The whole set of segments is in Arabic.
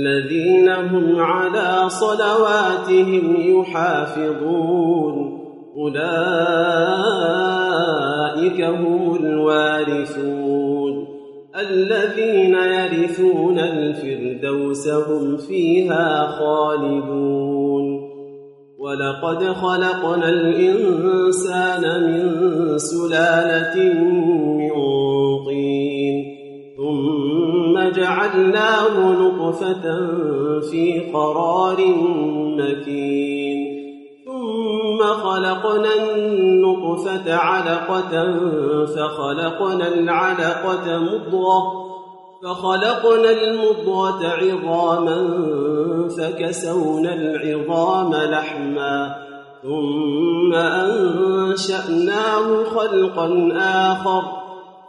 والذين هم على صلواتهم يحافظون. أولئك هم الوارثون. الذين يرثون الفردوس هم فيها خالدون. ولقد خلقنا الإنسان من سلالة من جعلناه نطفة في قرار مكين. ثم خلقنا النطفة علقة فخلقنا العلقة مضغة فخلقنا المضغة عظاما فكسونا العظام لحما ثم أنشأناه خلقا آخر.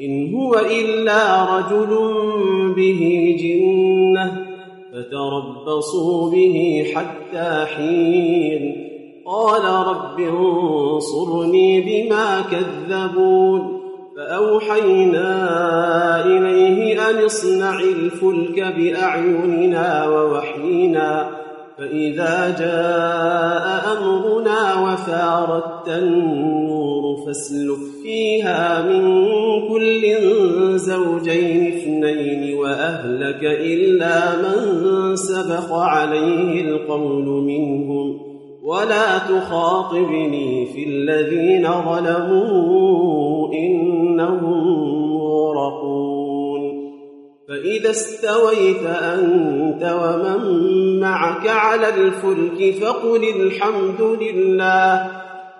إن هو إلا رجل به جنة فتربصوا به حتى حين. قال رب انصرني بما كذبون. فأوحينا إليه أن اصنع الفلك بأعيننا ووحينا. فإذا جاء أمرنا وفارت النور فاسلك فيها من كل زوجين اثنين وأهلك إلا من سبق عليه القول منهم. ولا تخاطبني في الذين ظلموا إنهم مغرقون. فإذا استويت أنت ومن معك على الفلك فقل الحمد لله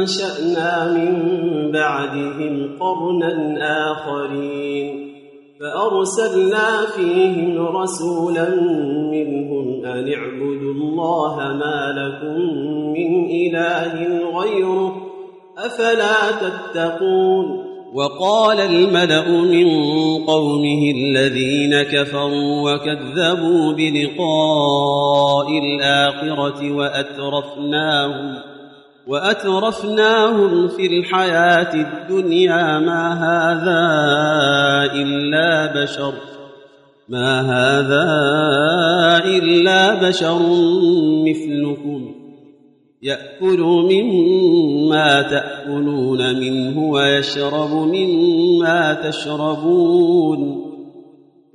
أنشأنا من بعدهم قرنا آخرين فأرسلنا فيهم رسولا منهم أن اعبدوا الله ما لكم من إله غيره أفلا تتقون وقال الملأ من قومه الذين كفروا وكذبوا بلقاء الآخرة وأترفناهم وأترفناهم في الحياة الدنيا ما هذا إلا بشر ما هذا إلا بشر مثلكم. يأكل مما تأكلون منه ويشرب مما تشربون.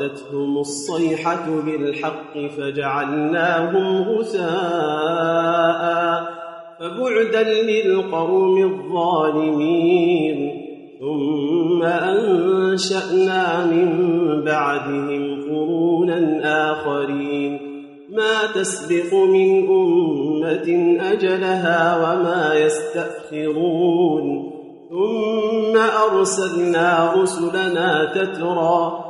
فأخذتهم الصيحة بالحق فجعلناهم غثاء فبعدا للقوم الظالمين ثم أنشأنا من بعدهم قرونا آخرين ما تسبق من أمة أجلها وما يستأخرون ثم أرسلنا رسلنا تترى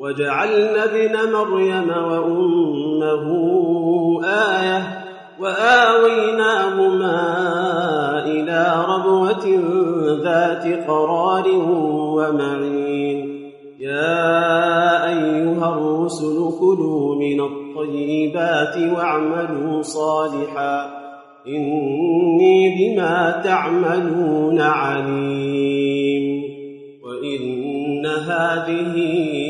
وجعلنا ابن مريم وأمه آية وآويناهما إلى ربوة ذات قرار ومعين. يا أيها الرسل كلوا من الطيبات واعملوا صالحا. إني بما تعملون عليم. وإن هذه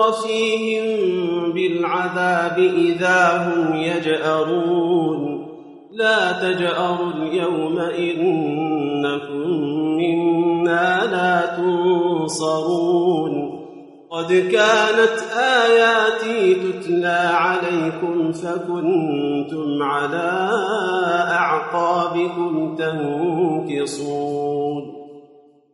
أخذنا مترفيهم بالعذاب إذا هم يجأرون. لا تجأروا اليوم إنكم منا لا تنصرون. قد كانت آياتي تتلى عليكم فكنتم على أعقابكم تنكصون.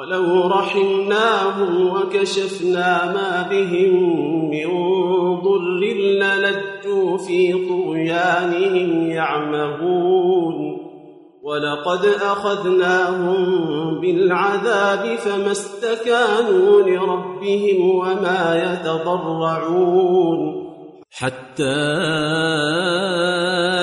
ولو رحمناهم وكشفنا ما بهم من ضر للجوا في طغيانهم يعمهون ولقد أخذناهم بالعذاب فما استكانوا لربهم وما يتضرعون حتى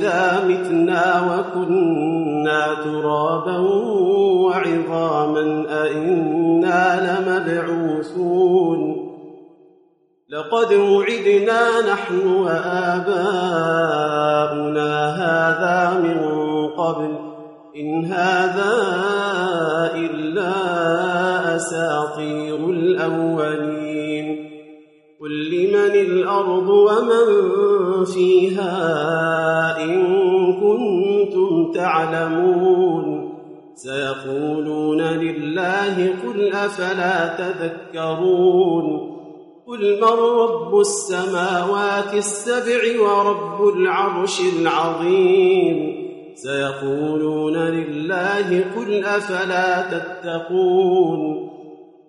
أئذا متنا وكنا ترابا وعظاما أئنا لمبعوثون لقد وعدنا نحن وآباؤنا هذا من قبل إن هذا إلا أساطير الأولين قل لمن الأرض ومن فيها إن كنتم تعلمون. سيقولون لله قل أفلا تذكرون. قل من رب السماوات السبع ورب العرش العظيم. سيقولون لله قل أفلا تتقون.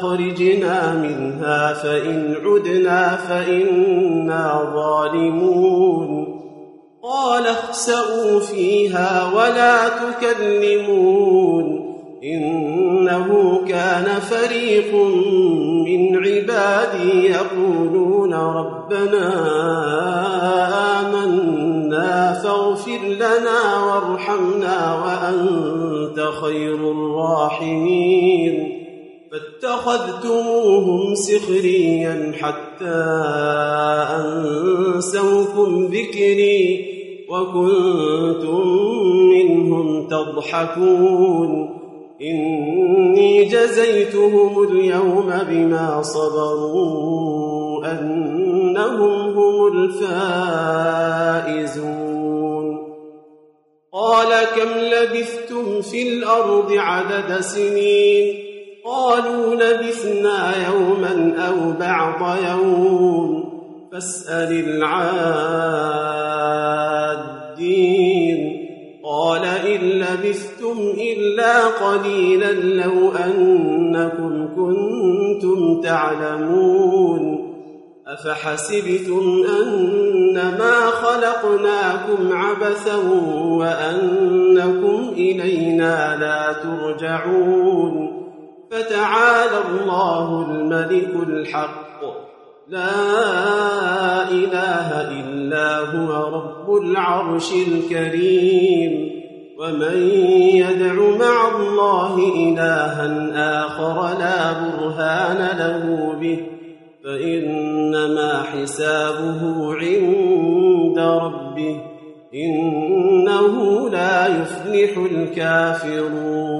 أخرجنا منها فإن عدنا فإنا ظالمون. قال اخسأوا فيها ولا تكلمون. إنه كان فريق من عبادي يقولون ربنا آمنا فاغفر لنا وارحمنا وأنت خير الراحمين. فاتخذتموهم سخريا حتى أنسوكم ذكري وكنتم منهم تضحكون. إني جزيتهم اليوم بما صبروا أنهم هم الفائزون. قال كم لبثتم في الأرض عدد سنين؟ قالوا لبثنا يوما أو بعض يوم فاسأل العادين. قال إن لبثتم إلا قليلا لو أنكم كنتم تعلمون. أفحسبتم أنما خلقناكم عبثا وأنكم إلينا لا ترجعون. فتعالى الله الملك الحق. لا إله إلا هو رب العرش الكريم. ومن يدع مع الله إلها آخر لا برهان له به. فإنما حسابه عند ربه. إنه لا يفلح الكافرون.